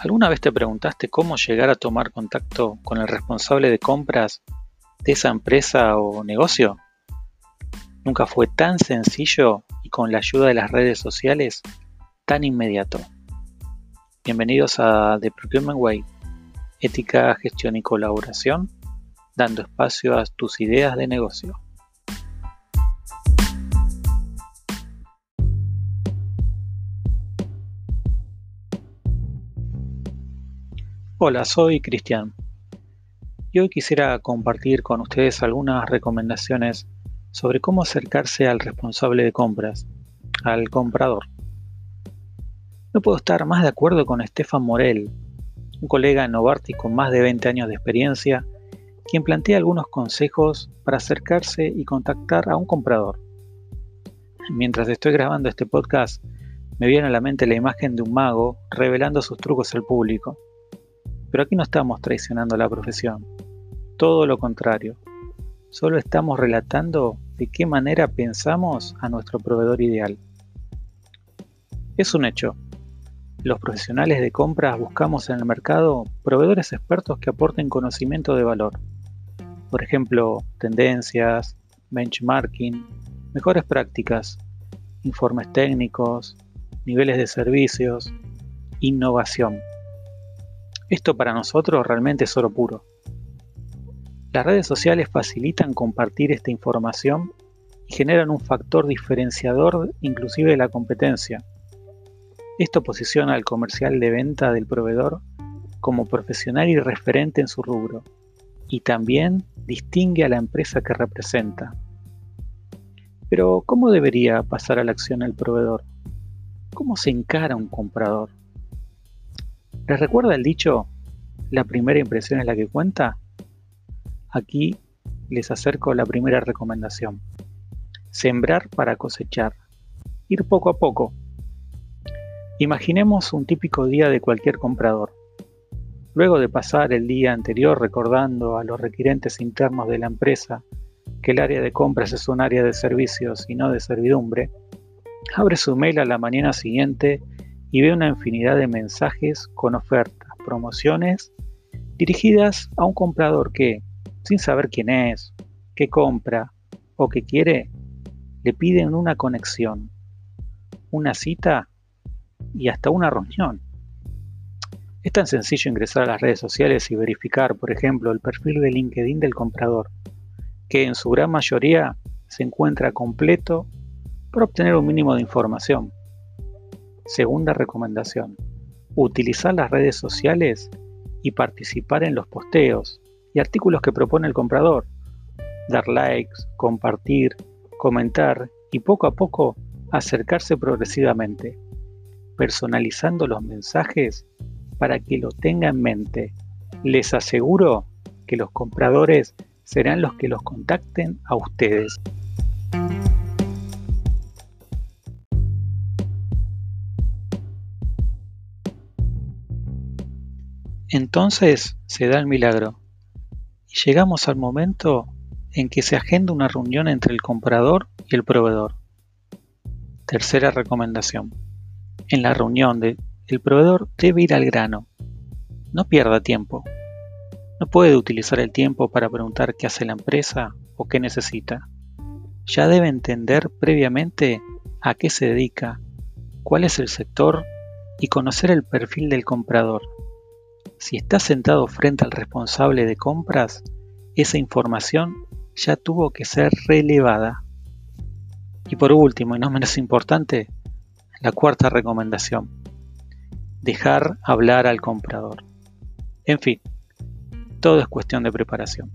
¿Alguna vez te preguntaste cómo llegar a tomar contacto con el responsable de compras de esa empresa o negocio? Nunca fue tan sencillo y con la ayuda de las redes sociales tan inmediato. Bienvenidos a The Procurement Way, ética, gestión y colaboración, dando espacio a tus ideas de negocio. Hola, soy Cristian y hoy quisiera compartir con ustedes algunas recomendaciones sobre cómo acercarse al responsable de compras, al comprador. No puedo estar más de acuerdo con Stefan Morel, un colega en Novartis con más de 20 años de experiencia, quien plantea algunos consejos para acercarse y contactar a un comprador. Mientras estoy grabando este podcast, me viene a la mente la imagen de un mago revelando sus trucos al público pero aquí no estamos traicionando la profesión, todo lo contrario. Solo estamos relatando de qué manera pensamos a nuestro proveedor ideal. Es un hecho. Los profesionales de compras buscamos en el mercado proveedores expertos que aporten conocimiento de valor. Por ejemplo, tendencias, benchmarking, mejores prácticas, informes técnicos, niveles de servicios, innovación. Esto para nosotros realmente es oro puro. Las redes sociales facilitan compartir esta información y generan un factor diferenciador inclusive de la competencia. Esto posiciona al comercial de venta del proveedor como profesional y referente en su rubro y también distingue a la empresa que representa. Pero ¿cómo debería pasar a la acción el proveedor? ¿Cómo se encara un comprador? ¿Les recuerda el dicho, la primera impresión es la que cuenta? Aquí les acerco la primera recomendación. Sembrar para cosechar. Ir poco a poco. Imaginemos un típico día de cualquier comprador. Luego de pasar el día anterior recordando a los requerentes internos de la empresa que el área de compras es un área de servicios y no de servidumbre, abre su mail a la mañana siguiente y ve una infinidad de mensajes con ofertas, promociones dirigidas a un comprador que, sin saber quién es, qué compra o qué quiere, le piden una conexión, una cita y hasta una reunión. Es tan sencillo ingresar a las redes sociales y verificar, por ejemplo, el perfil de LinkedIn del comprador, que en su gran mayoría se encuentra completo para obtener un mínimo de información. Segunda recomendación. Utilizar las redes sociales y participar en los posteos y artículos que propone el comprador. Dar likes, compartir, comentar y poco a poco acercarse progresivamente, personalizando los mensajes para que lo tenga en mente. Les aseguro que los compradores serán los que los contacten a ustedes. Entonces se da el milagro y llegamos al momento en que se agenda una reunión entre el comprador y el proveedor. Tercera recomendación. En la reunión el proveedor debe ir al grano. No pierda tiempo. No puede utilizar el tiempo para preguntar qué hace la empresa o qué necesita. Ya debe entender previamente a qué se dedica, cuál es el sector y conocer el perfil del comprador si está sentado frente al responsable de compras, esa información ya tuvo que ser relevada. Y por último, y no menos importante, la cuarta recomendación. Dejar hablar al comprador. En fin, todo es cuestión de preparación.